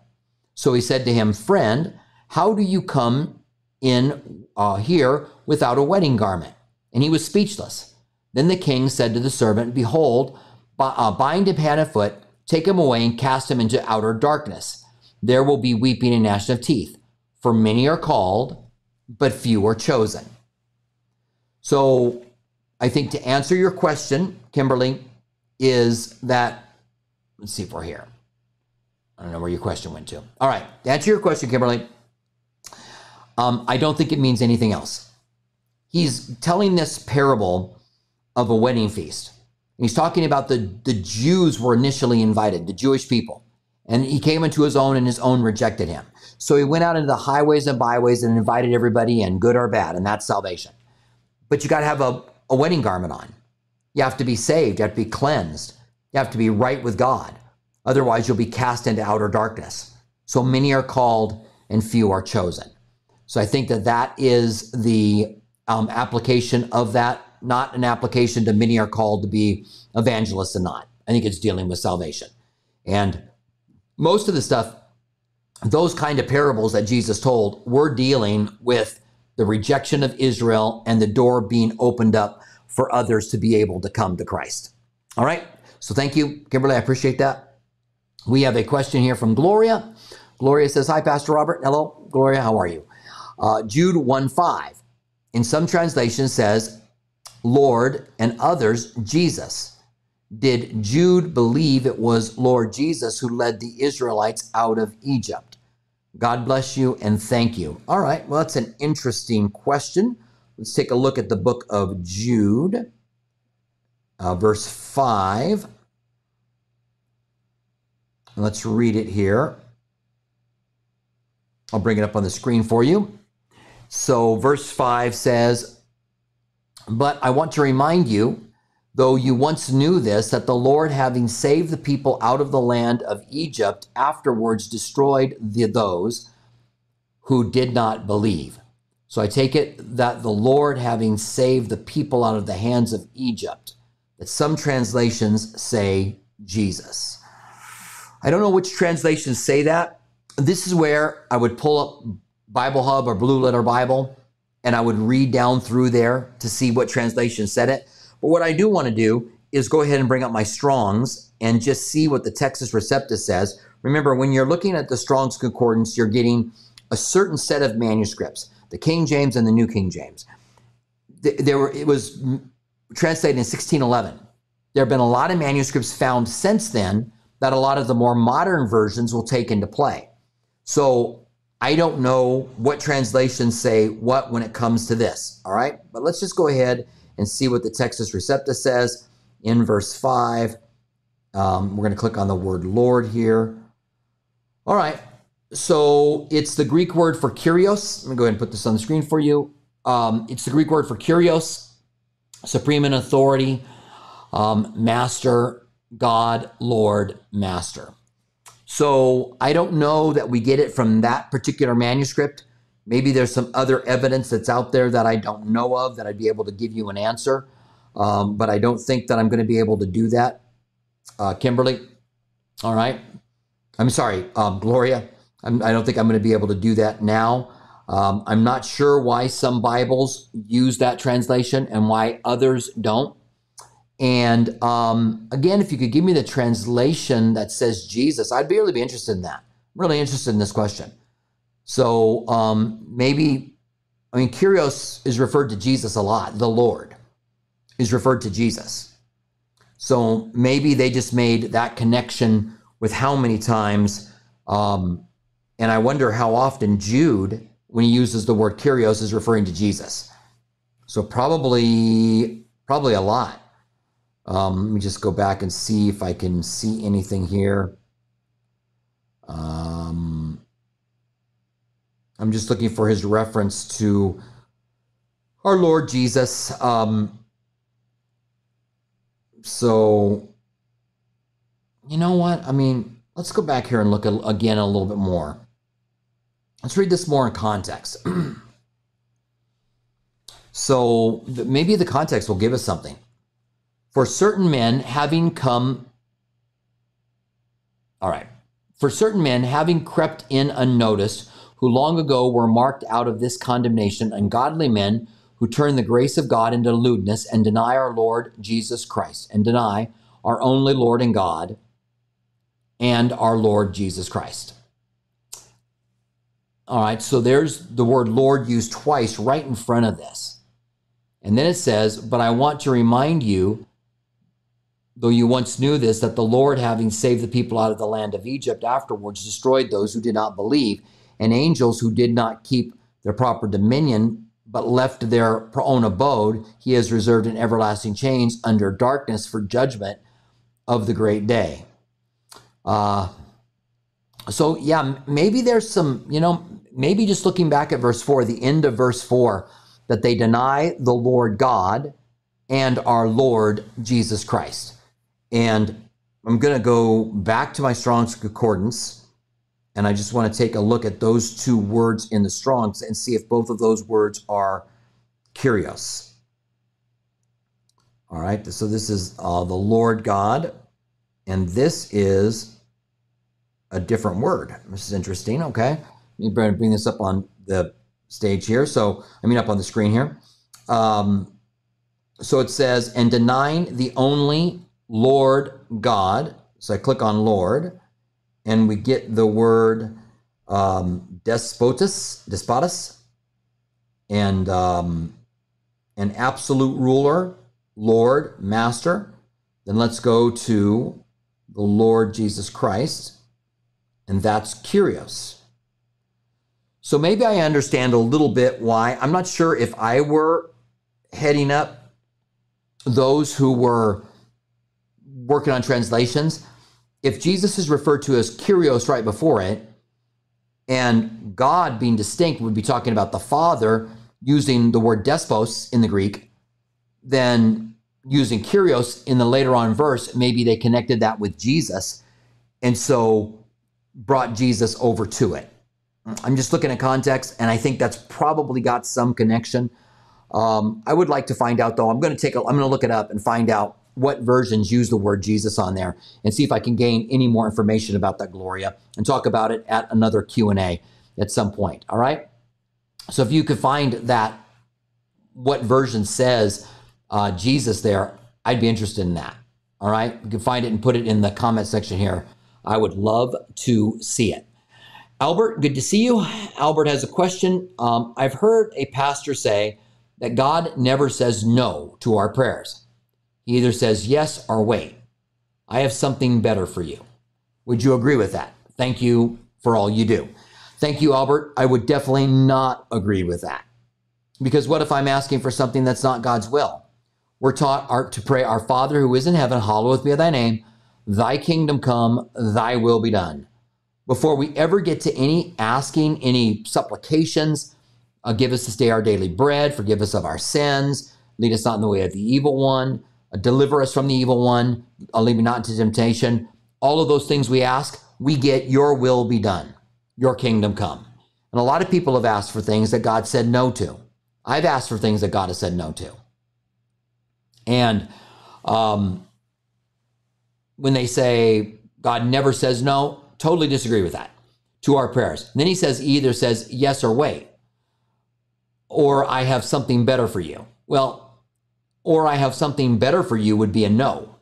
So he said to him, Friend, how do you come in uh, here without a wedding garment? And he was speechless. Then the king said to the servant, Behold, uh, bind him hand and foot, take him away, and cast him into outer darkness. There will be weeping and gnashing of teeth. For many are called, but few are chosen. So I think to answer your question, Kimberly, is that, let's see if we're here. I don't know where your question went to. All right, to answer your question, Kimberly, um, I don't think it means anything else. He's telling this parable of a wedding feast. He's talking about the, the Jews were initially invited, the Jewish people. And he came into his own, and his own rejected him. So he went out into the highways and byways and invited everybody in, good or bad, and that's salvation. But you got to have a, a wedding garment on. You have to be saved. You have to be cleansed. You have to be right with God. Otherwise, you'll be cast into outer darkness. So many are called and few are chosen. So I think that that is the um, application of that, not an application to many are called to be evangelists and not. I think it's dealing with salvation. And most of the stuff, those kind of parables that Jesus told, were dealing with the rejection of Israel and the door being opened up for others to be able to come to Christ. All right. So thank you, Kimberly. I appreciate that. We have a question here from Gloria. Gloria says, Hi, Pastor Robert. Hello, Gloria. How are you? Uh, Jude 1 5. In some translations says, Lord, and others, Jesus. Did Jude believe it was Lord Jesus who led the Israelites out of Egypt? God bless you and thank you. All right, well, that's an interesting question. Let's take a look at the book of Jude, uh, verse 5. Let's read it here. I'll bring it up on the screen for you. So, verse 5 says, But I want to remind you though you once knew this, that the Lord, having saved the people out of the land of Egypt, afterwards destroyed the, those who did not believe. So I take it that the Lord, having saved the people out of the hands of Egypt, that some translations say Jesus. I don't know which translations say that. This is where I would pull up Bible Hub or Blue Letter Bible and I would read down through there to see what translation said it. But what I do want to do is go ahead and bring up my Strongs and just see what the Textus Receptus says. Remember, when you're looking at the Strong's Concordance, you're getting a certain set of manuscripts, the King James and the New King James. There were, it was translated in 1611. There have been a lot of manuscripts found since then that a lot of the more modern versions will take into play. So I don't know what translations say what when it comes to this. All right. But let's just go ahead and see what the Textus Receptus says in verse 5. Um, we're going to click on the word Lord here. All right. So it's the Greek word for kurios. Let me go ahead and put this on the screen for you. Um, it's the Greek word for kurios, supreme in authority, um, master, God, Lord, master. So I don't know that we get it from that particular manuscript. Maybe there's some other evidence that's out there that I don't know of that I'd be able to give you an answer. Um, but I don't think that I'm going to be able to do that. Uh, Kimberly, all right. I'm sorry, um, Gloria. I'm, I do not think I'm going to be able to do that now. Um, I'm not sure why some Bibles use that translation and why others don't. And um, again, if you could give me the translation that says Jesus, I'd be really be interested in that. I'm really interested in this question. So um, maybe, I mean, Kyrios is referred to Jesus a lot. The Lord is referred to Jesus. So maybe they just made that connection with how many times. Um, and I wonder how often Jude, when he uses the word Kyrios, is referring to Jesus. So probably, probably a lot. Um, let me just go back and see if I can see anything here. Um, I'm just looking for his reference to our Lord Jesus. Um, so, you know what? I mean, let's go back here and look at, again a little bit more. Let's read this more in context. So maybe the context will give us something. For certain men having come, all right, for certain men having crept in unnoticed, who long ago were marked out of this condemnation, ungodly men who turn the grace of God into lewdness and deny our Lord Jesus Christ and deny our only Lord and God and our Lord Jesus Christ. All right, so there's the word Lord used twice right in front of this. And then it says, But I want to remind you, though you once knew this, that the Lord, having saved the people out of the land of Egypt, afterwards destroyed those who did not believe, and angels who did not keep their proper dominion, but left their own abode, he has reserved in everlasting chains under darkness for judgment of the great day. Uh, so, yeah, maybe there's some, you know, maybe just looking back at verse 4, the end of verse 4, that they deny the Lord God and our Lord Jesus Christ. And I'm going to go back to my Strong's Concordance, and I just want to take a look at those two words in the Strong's and see if both of those words are Kyrios. All right, so this is uh, the Lord God, and this is a different word. This is interesting, okay? Let me bring this up on the stage here. So, I mean, up on the screen here. Um, so it says, and denying the only Lord God. So I click on Lord, and we get the word um, despotus, despotus, and um, an absolute ruler, Lord, Master. Then let's go to the Lord Jesus Christ, and that's Kyrios. So maybe I understand a little bit why. I'm not sure if I were heading up those who were working on translations. If Jesus is referred to as Kyrios right before it, and God being distinct would be talking about the Father using the word despos in the Greek, then using Kyrios in the later on verse, maybe they connected that with Jesus and so brought Jesus over to it. I'm just looking at context, and I think that's probably got some connection. Um, I would like to find out, though. I'm going to take. A, I'm going to look it up and find out what versions use the word Jesus on there, and see if I can gain any more information about that Gloria, and talk about it at another Q and A at some point. All right. So if you could find that, what version says uh, Jesus there, I'd be interested in that. All right. You can find it and put it in the comment section here. I would love to see it. Albert, good to see you. Albert has a question. Um, I've heard a pastor say that God never says no to our prayers. He either says yes or wait. I have something better for you. Would you agree with that? Thank you for all you do. Thank you, Albert. I would definitely not agree with that. Because what if I'm asking for something that's not God's will? We're taught to pray, Our Father who is in heaven, hallowed be thy name. Thy kingdom come, thy will be done before we ever get to any asking, any supplications. Uh, give us this day our daily bread, forgive us of our sins, lead us not in the way of the evil one, uh, deliver us from the evil one, uh, lead me not into temptation. All of those things we ask, we get your will be done, your kingdom come. And a lot of people have asked for things that God said no to. I've asked for things that God has said no to. And um, when they say God never says no, Totally disagree with that to our prayers. And then he says, either says yes or wait, or I have something better for you. Well, or I have something better for you would be a no.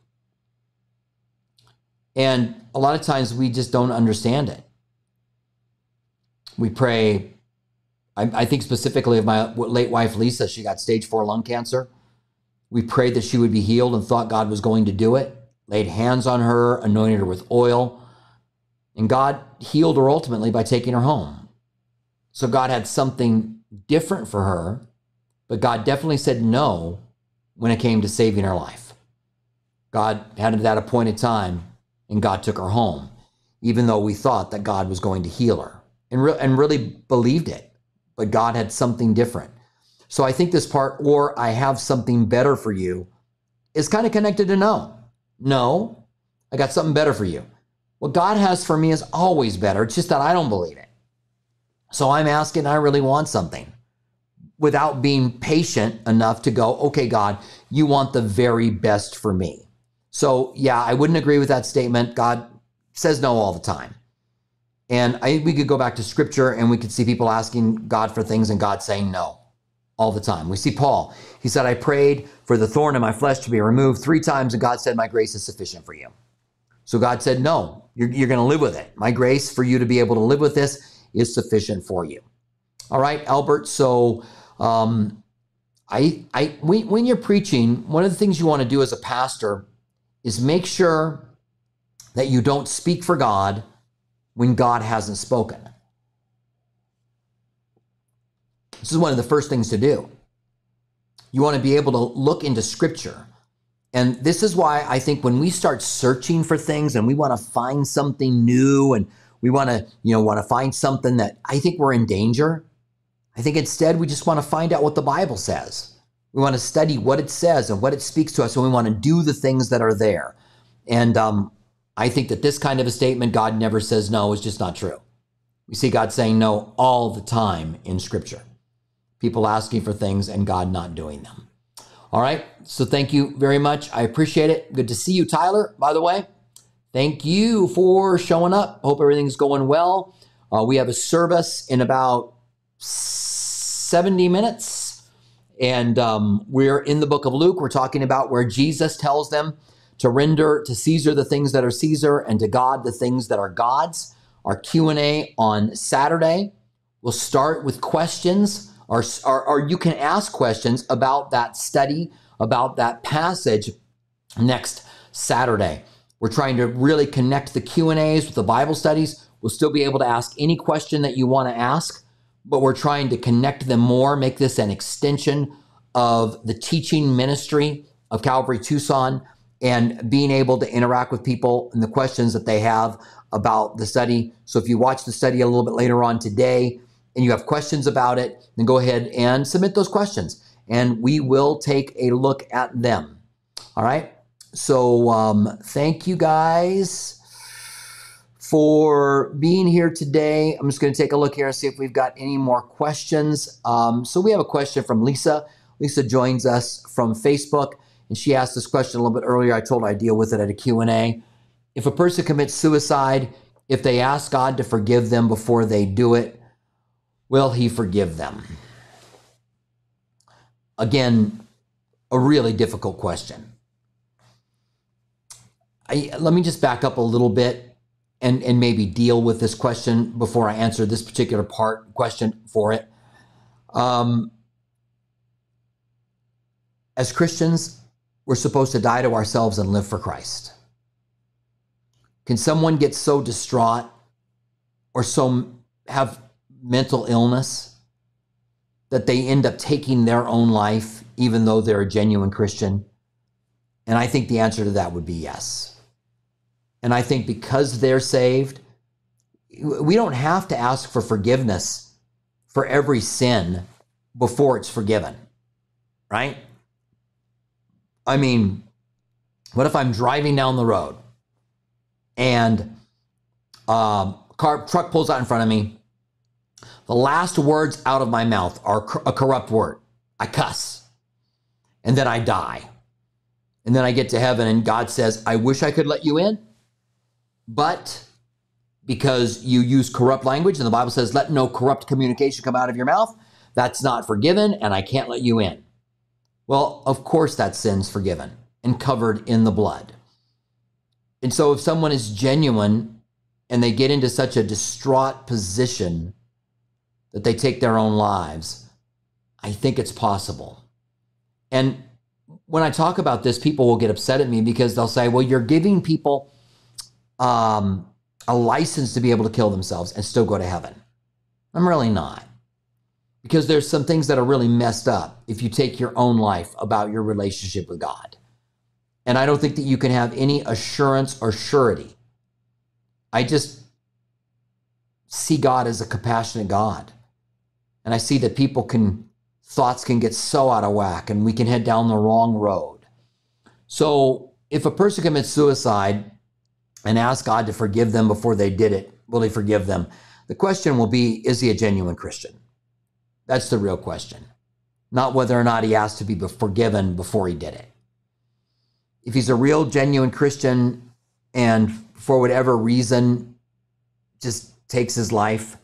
And a lot of times we just don't understand it. We pray, I, I think specifically of my late wife, Lisa, she got stage four lung cancer. We prayed that she would be healed and thought God was going to do it, laid hands on her, anointed her with oil and God healed her ultimately by taking her home. So God had something different for her, but God definitely said no when it came to saving her life. God had that appointed time, and God took her home, even though we thought that God was going to heal her and, re- and really believed it. But God had something different. So I think this part, or I have something better for you, is kind of connected to no. No, I got something better for you. What God has for me is always better. It's just that I don't believe it. So I'm asking, I really want something. without being patient enough to go, okay, God, you want the very best for me. So, yeah, I wouldn't agree with that statement. God says no all the time. And I we could go back to scripture and we could see people asking God for things and God saying no all the time. We see Paul. He said, I prayed for the thorn in my flesh to be removed three times, and God said, My grace is sufficient for you. So God said, No, you're, you're going to live with it. My grace for you to be able to live with this is sufficient for you. All right, Albert. So, um, I, I, when, when you're preaching, one of the things you want to do as a pastor is make sure that you don't speak for God when God hasn't spoken. This is one of the first things to do. You want to be able to look into scripture. And this is why I think when we start searching for things and we want to find something new and we want to, you know, want to find something that I think we're in danger. I think instead we just want to find out what the Bible says. We want to study what it says and what it speaks to us, and we want to do the things that are there. And um, I think that this kind of a statement, God never says no, is just not true. We see God saying no all the time in Scripture. People asking for things and God not doing them. All right. So thank you very much. I appreciate it. Good to see you, Tyler, by the way. Thank you for showing up. Hope everything's going well. Uh, we have a service in about 70 minutes. And um, we're in the book of Luke. We're talking about where Jesus tells them to render to Caesar the things that are Caesar and to God the things that are God's. Our Q&A on Saturday. We'll start with questions or, or, or you can ask questions about that study, about that passage next Saturday. We're trying to really connect the Q&As with the Bible studies. We'll still be able to ask any question that you want to ask, but we're trying to connect them more, make this an extension of the teaching ministry of Calvary Tucson and being able to interact with people and the questions that they have about the study. So if you watch the study a little bit later on today and you have questions about it, then go ahead and submit those questions and we will take a look at them. All right. So um, thank you guys for being here today. I'm just going to take a look here and see if we've got any more questions. Um, so we have a question from Lisa. Lisa joins us from Facebook. And she asked this question a little bit earlier. I told her I'd deal with it at a Q&A. If a person commits suicide, if they ask God to forgive them before they do it, will he forgive them? Again, a really difficult question. I, let me just back up a little bit and, and maybe deal with this question before I answer this particular part question for it. Um, as Christians, we're supposed to die to ourselves and live for Christ. Can someone get so distraught or so have mental illness that they end up taking their own life, even though they're a genuine Christian? And I think the answer to that would be yes. And I think because they're saved, we don't have to ask for forgiveness for every sin before it's forgiven, right? I mean, what if I'm driving down the road and um, car truck pulls out in front of me? The last words out of my mouth are a corrupt word. I cuss, and then I die, and then I get to heaven, and God says, "I wish I could let you in, but." Because you use corrupt language, and the Bible says, let no corrupt communication come out of your mouth, that's not forgiven, and I can't let you in. Well, of course, that sin's forgiven and covered in the blood. And so, if someone is genuine and they get into such a distraught position that they take their own lives, I think it's possible. And when I talk about this, people will get upset at me because they'll say, well, you're giving people um, a license to be able to kill themselves and still go to heaven. I'm really not because there's some things that are really messed up if you take your own life about your relationship with God. And I don't think that you can have any assurance or surety. I just see God as a compassionate God. And I see that people can, thoughts can get so out of whack and we can head down the wrong road. So if a person commits suicide and asks God to forgive them before they did it, will he forgive them? The question will be, is he a genuine Christian? That's the real question. not whether or not he asked to be forgiven before he did it. If he's a real, genuine Christian and for whatever reason just takes his life,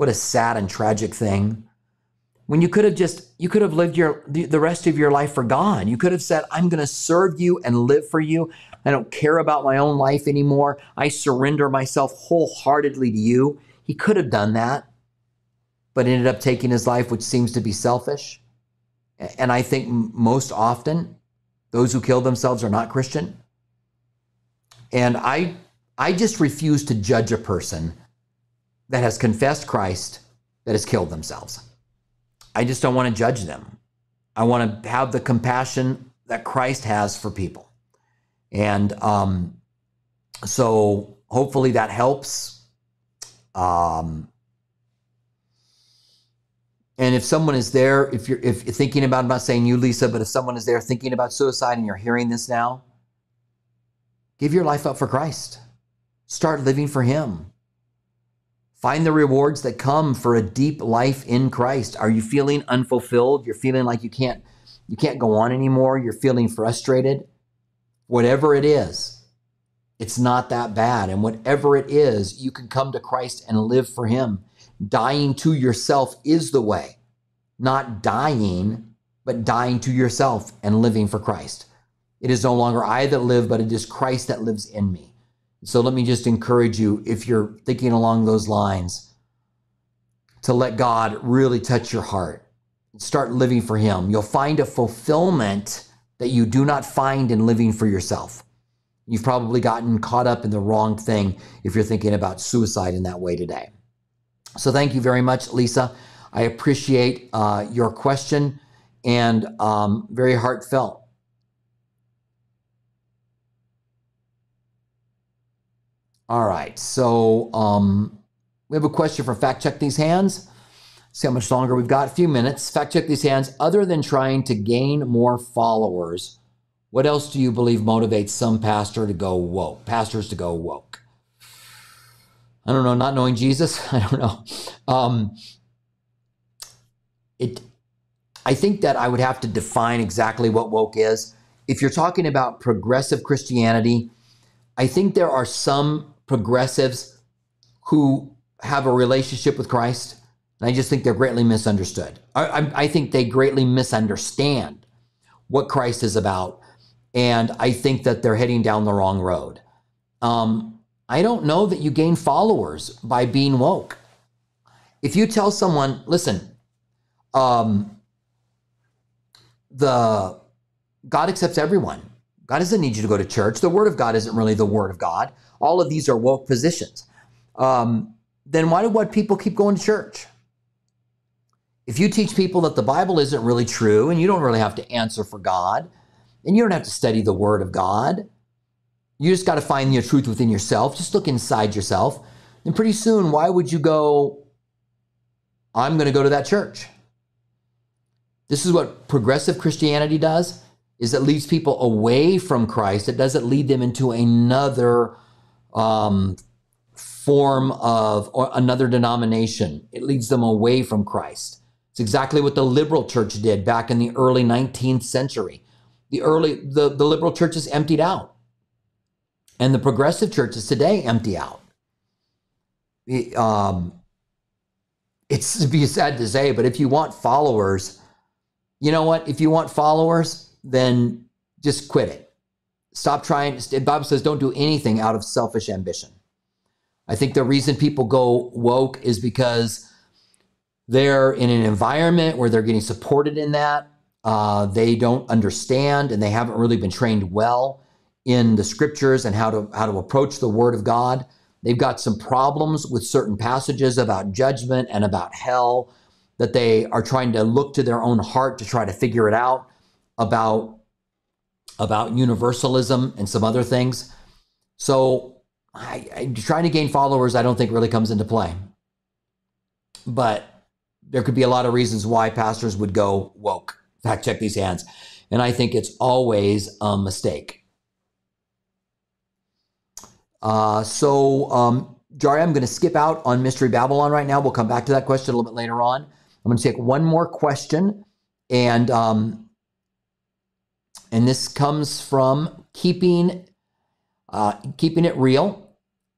what a sad and tragic thing. When you could have just, you could have lived your the rest of your life for God. You could have said, I'm going to serve you and live for you. I don't care about my own life anymore. I surrender myself wholeheartedly to you. He could have done that, but ended up taking his life, which seems to be selfish. And I think most often, those who kill themselves are not Christian. And I, I just refuse to judge a person that has confessed Christ that has killed themselves. I just don't want to judge them. I want to have the compassion that Christ has for people. And um, so hopefully that helps. Um, and if someone is there, if you're if thinking about, I'm not saying you, Lisa, but if someone is there thinking about suicide and you're hearing this now, give your life up for Christ. Start living for Him. Find the rewards that come for a deep life in Christ. Are you feeling unfulfilled? You're feeling like you can't you can't go on anymore. You're feeling frustrated. Whatever it is, it's not that bad. And whatever it is, you can come to Christ and live for him. Dying to yourself is the way. Not dying, but dying to yourself and living for Christ. It is no longer I that live, but it is Christ that lives in me. So let me just encourage you, if you're thinking along those lines, to let God really touch your heart. Start living for Him. You'll find a fulfillment that you do not find in living for yourself. You've probably gotten caught up in the wrong thing if you're thinking about suicide in that way today. So thank you very much, Lisa. I appreciate uh, your question and um, very heartfelt. All right. So um, we have a question for Fact Check These Hands. See how much longer we've got. A few minutes. Fact check these hands. Other than trying to gain more followers, what else do you believe motivates some pastor to go woke? Pastors to go woke. I don't know. Not knowing Jesus. I don't know. Um, it. I think that I would have to define exactly what woke is. If you're talking about progressive Christianity, I think there are some progressives who have a relationship with Christ. And I just think they're greatly misunderstood. I, I, I, think they greatly misunderstand what Christ is about. And I think that they're heading down the wrong road. Um, I don't know that you gain followers by being woke. If you tell someone, listen, um, the God accepts everyone. God doesn't need you to go to church. The Word of God isn't really the Word of God. All of these are woke positions. Um, then why do what people keep going to church? If you teach people that the Bible isn't really true and you don't really have to answer for God, and you don't have to study the Word of God, you just got to find the truth within yourself. Just look inside yourself. And pretty soon, why would you go, I'm going to go to that church? This is what progressive Christianity does is it leads people away from Christ. It doesn't lead them into another um, form of another denomination. It leads them away from Christ. It's exactly what the liberal church did back in the early 19th century. The early the, the liberal churches emptied out. And the progressive churches today empty out. um, it's to be sad to say, but if you want followers, you know what? If you want followers, then just quit it. Stop trying. Bible says don't do anything out of selfish ambition. I think the reason people go woke is because they're in an environment where they're getting supported in that. Uh, they don't understand and they haven't really been trained well in the scriptures and how to how to approach the word of God. They've got some problems with certain passages about judgment and about hell that they are trying to look to their own heart to try to figure it out about about universalism and some other things. So I, I, trying to gain followers, I don't think really comes into play. But there could be a lot of reasons why pastors would go woke. Fact check these hands. And I think it's always a mistake. Uh, so, um, Jari, I'm going to skip out on Mystery Babylon right now. We'll come back to that question a little bit later on. I'm going to take one more question And um, and this comes from keeping uh, keeping it real.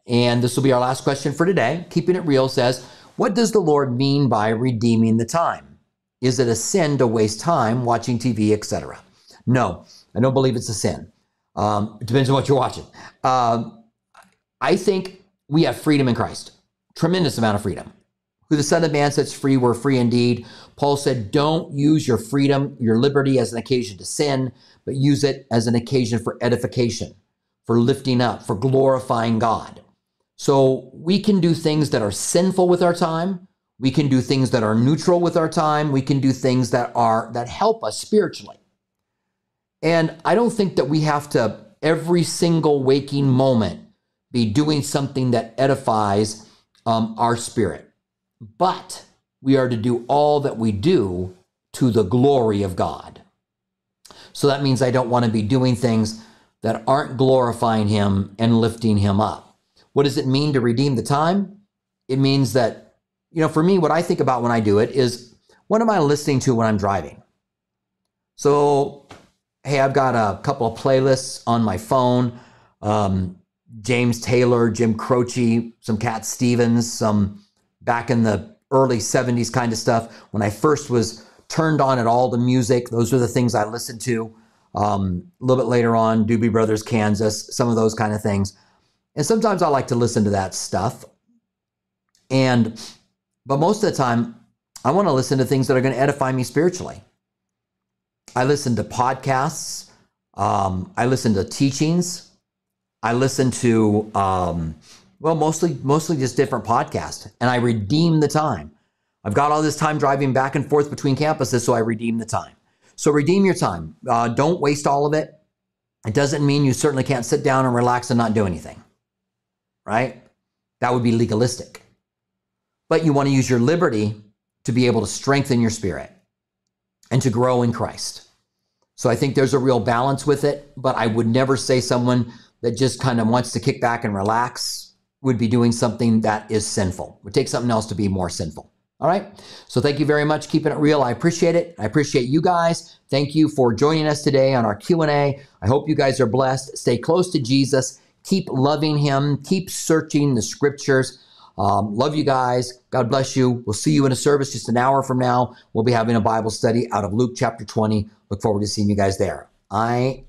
And this will be our last question for today. Keeping it real says, what does the Lord mean by redeeming the time? Is it a sin to waste time watching TV, etc.? No, I don't believe it's a sin. Um, it depends on what you're watching. Um, I think we have freedom in Christ, tremendous amount of freedom. Who the Son of Man sets free, we're free indeed. Paul said, Don't use your freedom, your liberty as an occasion to sin, but use it as an occasion for edification, for lifting up, for glorifying God. So we can do things that are sinful with our time. We can do things that are neutral with our time. We can do things that are that help us spiritually. And I don't think that we have to every single waking moment be doing something that edifies um, our spirit. But we are to do all that we do to the glory of God. So that means I don't want to be doing things that aren't glorifying Him and lifting Him up. What does it mean to redeem the time? It means that, you know, for me, what I think about when I do it is what am I listening to when I'm driving? So hey, I've got a couple of playlists on my phone. Um, James Taylor, Jim Croce, some Cat Stevens, some back in the early 70s kind of stuff. When I first was turned on at all the music, those were the things I listened to. Um, a little bit later on, Doobie Brothers, Kansas, some of those kind of things. And sometimes I like to listen to that stuff. And, but most of the time, I want to listen to things that are going to edify me spiritually. I listen to podcasts. Um, I listen to teachings. I listen to um, well, mostly mostly just different podcasts, and I redeem the time. I've got all this time driving back and forth between campuses, so I redeem the time. So redeem your time. Uh, don't waste all of it. It doesn't mean you certainly can't sit down and relax and not do anything, right? That would be legalistic. But you want to use your liberty to be able to strengthen your spirit and to grow in Christ. So I think there's a real balance with it, but I would never say someone that just kind of wants to kick back and relax would be doing something that is sinful. Would take something else to be more sinful. All right. So thank you very much keeping it real. I appreciate it. I appreciate you guys. Thank you for joining us today on our Q&A. I hope you guys are blessed. Stay close to Jesus. Keep loving him. Keep searching the scriptures. Um, love you guys. God bless you. We'll see you in a service just an hour from now. We'll be having a Bible study out of Luke chapter 20. Look forward to seeing you guys there. I am